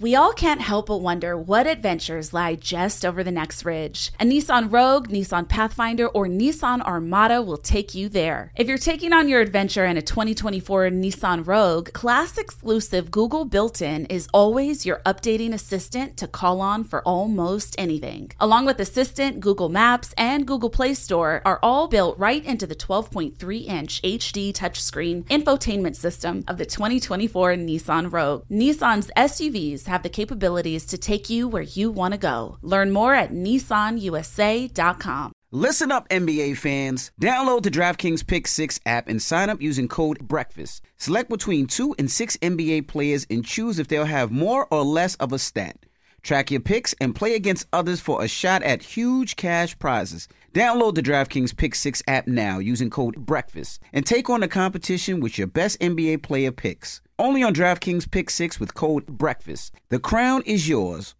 We all can't help but wonder what adventures lie just over the next ridge. A Nissan Rogue, Nissan Pathfinder, or Nissan Armada will take you there. If you're taking on your adventure in a 2024 Nissan Rogue, class exclusive Google built in is always your updating assistant to call on for almost anything. Along with Assistant, Google Maps, and Google Play Store are all built right into the 12.3 inch HD touchscreen infotainment system of the 2024 Nissan Rogue. Nissan's SUVs have the capabilities to take you where you want to go. Learn more at nissanusa.com. Listen up, NBA fans. Download the DraftKings Pick 6 app and sign up using code BREAKFAST. Select between two and six NBA players and choose if they'll have more or less of a stat. Track your picks and play against others for a shot at huge cash prizes. Download the DraftKings Pick 6 app now using code BREAKFAST and take on the competition with your best NBA player picks. Only on DraftKings Pick 6 with code BREAKFAST. The crown is yours.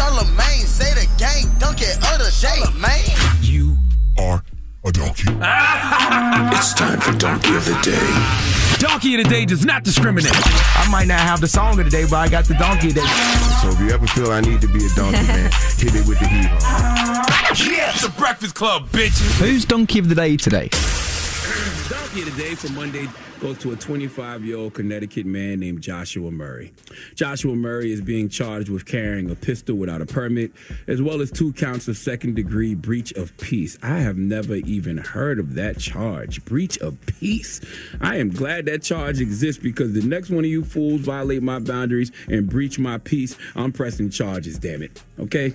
Charlemagne say the gang dunk it other day, man. You are a donkey. it's time for Donkey of the Day. Donkey of the Day does not discriminate. I might not have the song of the day, but I got the donkey of the day. So if you ever feel I need to be a donkey, man, hit me with the heat. Yeah, it's the Breakfast Club, bitches. Who's Donkey of the Day today? Donkey of the Day for Monday goes to a 25 year old Connecticut man named Joshua Murray. Joshua Murray is being charged with carrying a pistol without a permit, as well as two counts of second degree breach of peace. I have never even heard of that charge. Breach of peace. I am glad that charge exists because the next one of you fools violate my boundaries and breach my peace, I'm pressing charges, damn it. Okay?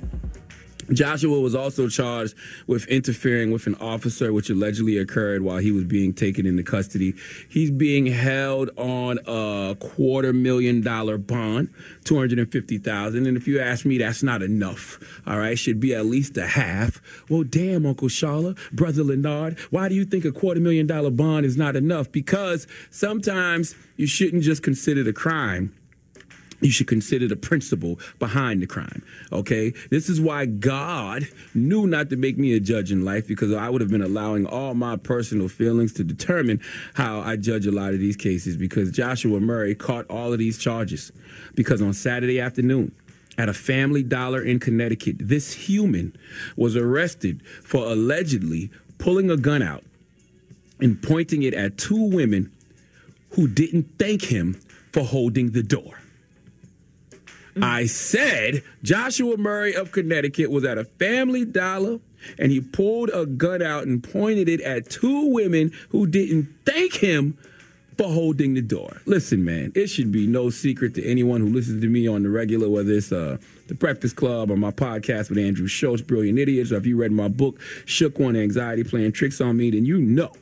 Joshua was also charged with interfering with an officer, which allegedly occurred while he was being taken into custody. He's being held on a quarter million dollar bond, two hundred and fifty thousand. And if you ask me, that's not enough. All right, should be at least a half. Well, damn, Uncle Shala, brother Lenard, why do you think a quarter million dollar bond is not enough? Because sometimes you shouldn't just consider the crime you should consider the principle behind the crime. Okay? This is why God knew not to make me a judge in life because I would have been allowing all my personal feelings to determine how I judge a lot of these cases because Joshua Murray caught all of these charges. Because on Saturday afternoon, at a family dollar in Connecticut, this human was arrested for allegedly pulling a gun out and pointing it at two women who didn't thank him for holding the door. I said Joshua Murray of Connecticut was at a family dollar and he pulled a gun out and pointed it at two women who didn't thank him for holding the door. Listen, man, it should be no secret to anyone who listens to me on the regular, whether it's uh, the Breakfast Club or my podcast with Andrew Schulz, Brilliant Idiots, or if you read my book, Shook One Anxiety Playing Tricks on Me, then you know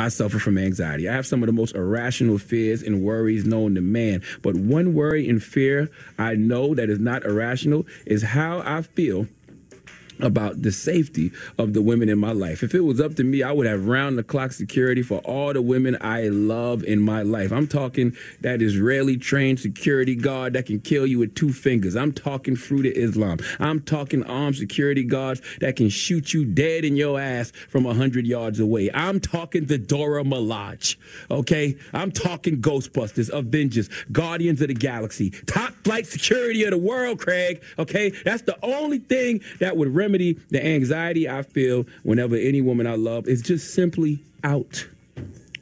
I suffer from anxiety. I have some of the most irrational fears and worries known to man. But one worry and fear I know that is not irrational is how I feel about the safety of the women in my life. If it was up to me, I would have round the clock security for all the women I love in my life. I'm talking that Israeli trained security guard that can kill you with two fingers. I'm talking fruit of Islam. I'm talking armed security guards that can shoot you dead in your ass from a 100 yards away. I'm talking the Dora Milaje, okay? I'm talking Ghostbusters, Avengers, Guardians of the Galaxy, top flight security of the world, Craig, okay? That's the only thing that would remedy remedy the anxiety I feel whenever any woman I love is just simply out.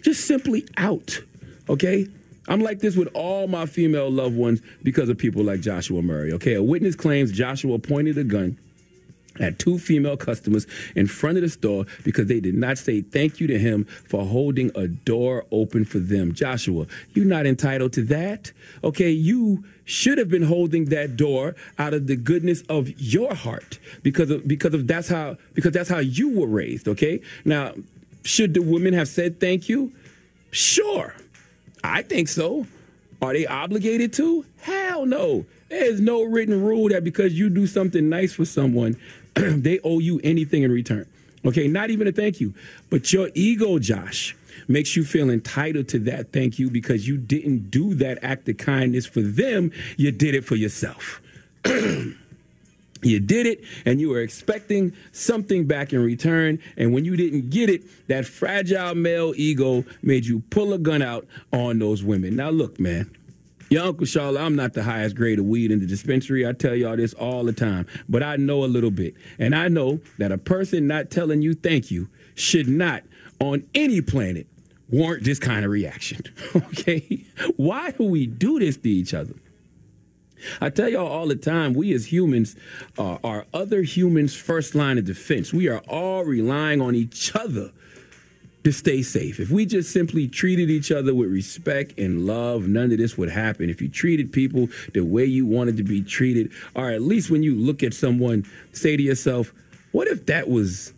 Just simply out. Okay? I'm like this with all my female loved ones because of people like Joshua Murray. Okay, a witness claims Joshua pointed a gun at two female customers in front of the store because they did not say thank you to him for holding a door open for them. Joshua, you're not entitled to that. Okay, you should have been holding that door out of the goodness of your heart because of because of that's how because that's how you were raised, okay? Now, should the women have said thank you? Sure. I think so. Are they obligated to? Hell no. There's no written rule that because you do something nice for someone, they owe you anything in return. Okay, not even a thank you. But your ego, Josh, makes you feel entitled to that thank you because you didn't do that act of kindness for them, you did it for yourself. You did it and you were expecting something back in return. And when you didn't get it, that fragile male ego made you pull a gun out on those women. Now, look, man, your Uncle Charlotte, I'm not the highest grade of weed in the dispensary. I tell y'all this all the time, but I know a little bit. And I know that a person not telling you thank you should not, on any planet, warrant this kind of reaction. okay? Why do we do this to each other? I tell y'all all the time, we as humans uh, are other humans' first line of defense. We are all relying on each other to stay safe. If we just simply treated each other with respect and love, none of this would happen. If you treated people the way you wanted to be treated, or at least when you look at someone, say to yourself, what if that was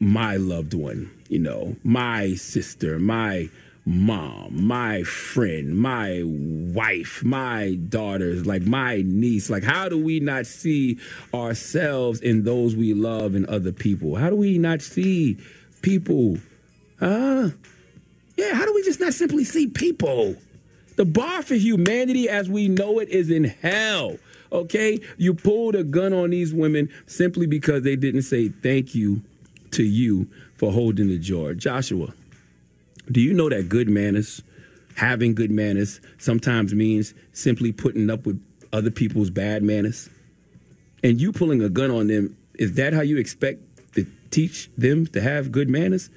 my loved one? You know, my sister, my mom, my friend, my wife, my daughters, like my niece. Like, how do we not see ourselves in those we love and other people? How do we not see people? Huh? Yeah, how do we just not simply see people? The bar for humanity as we know it is in hell. Okay? You pulled a gun on these women simply because they didn't say thank you to you for holding the jar. Joshua, do you know that good manners, having good manners, sometimes means simply putting up with other people's bad manners? And you pulling a gun on them, is that how you expect to teach them to have good manners?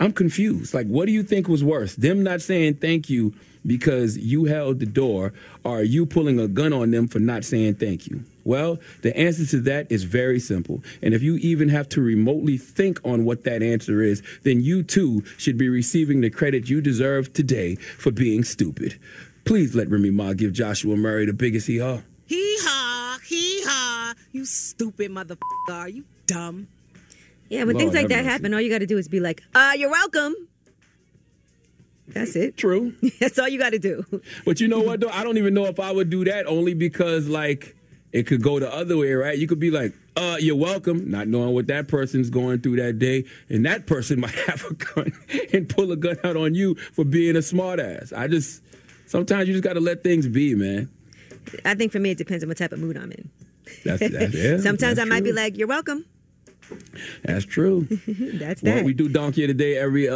I'm confused. Like, what do you think was worse? Them not saying thank you because you held the door, or you pulling a gun on them for not saying thank you? Well, the answer to that is very simple. And if you even have to remotely think on what that answer is, then you too should be receiving the credit you deserve today for being stupid. Please let Remy Ma give Joshua Murray the biggest hee haw. Hee haw, hee haw. You stupid motherfucker. Are you dumb? Yeah, when Lord things like that mercy. happen, all you got to do is be like, uh, you're welcome. That's it. True. That's all you got to do. But you know what, though? I don't even know if I would do that only because, like, it could go the other way, right? You could be like, uh, you're welcome, not knowing what that person's going through that day. And that person might have a gun and pull a gun out on you for being a smartass. I just, sometimes you just got to let things be, man. I think for me, it depends on what type of mood I'm in. That's, that's yeah, Sometimes that's I might be like, you're welcome. That's true. That's Well, that. we do donkey of the day every uh,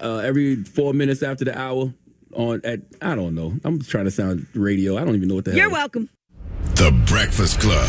uh every four minutes after the hour on at I don't know. I'm trying to sound radio. I don't even know what the hell. You're welcome. The Breakfast Club.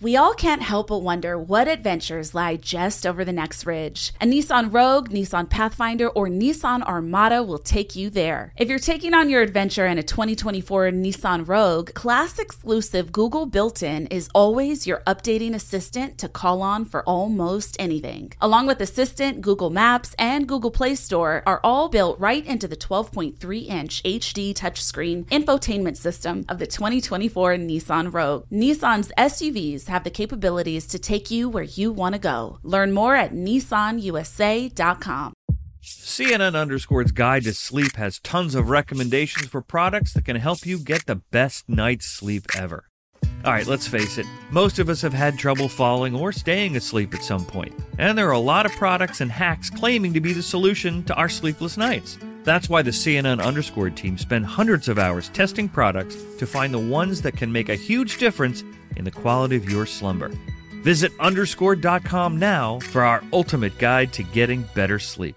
We all can't help but wonder what adventures lie just over the next ridge. A Nissan Rogue, Nissan Pathfinder, or Nissan Armada will take you there. If you're taking on your adventure in a 2024 Nissan Rogue, class exclusive Google built in is always your updating assistant to call on for almost anything. Along with Assistant, Google Maps, and Google Play Store are all built right into the 12.3 inch HD touchscreen infotainment system of the 2024 Nissan Rogue. Nissan's SUVs have the capabilities to take you where you want to go. Learn more at nissanusa.com. CNN Underscore's Guide to Sleep has tons of recommendations for products that can help you get the best night's sleep ever. All right, let's face it, most of us have had trouble falling or staying asleep at some point, and there are a lot of products and hacks claiming to be the solution to our sleepless nights. That's why the CNN Underscored team spend hundreds of hours testing products to find the ones that can make a huge difference in the quality of your slumber. Visit underscored.com now for our ultimate guide to getting better sleep.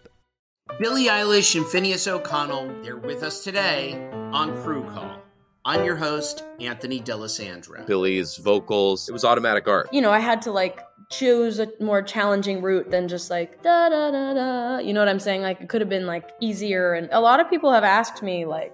Billie Eilish and Finneas O'Connell, they're with us today on Crew Call. I'm your host, Anthony D'Alessandro. Billie's vocals, it was automatic art. You know, I had to like choose a more challenging route than just like da da da da. You know what I'm saying? Like it could have been like easier. And a lot of people have asked me like,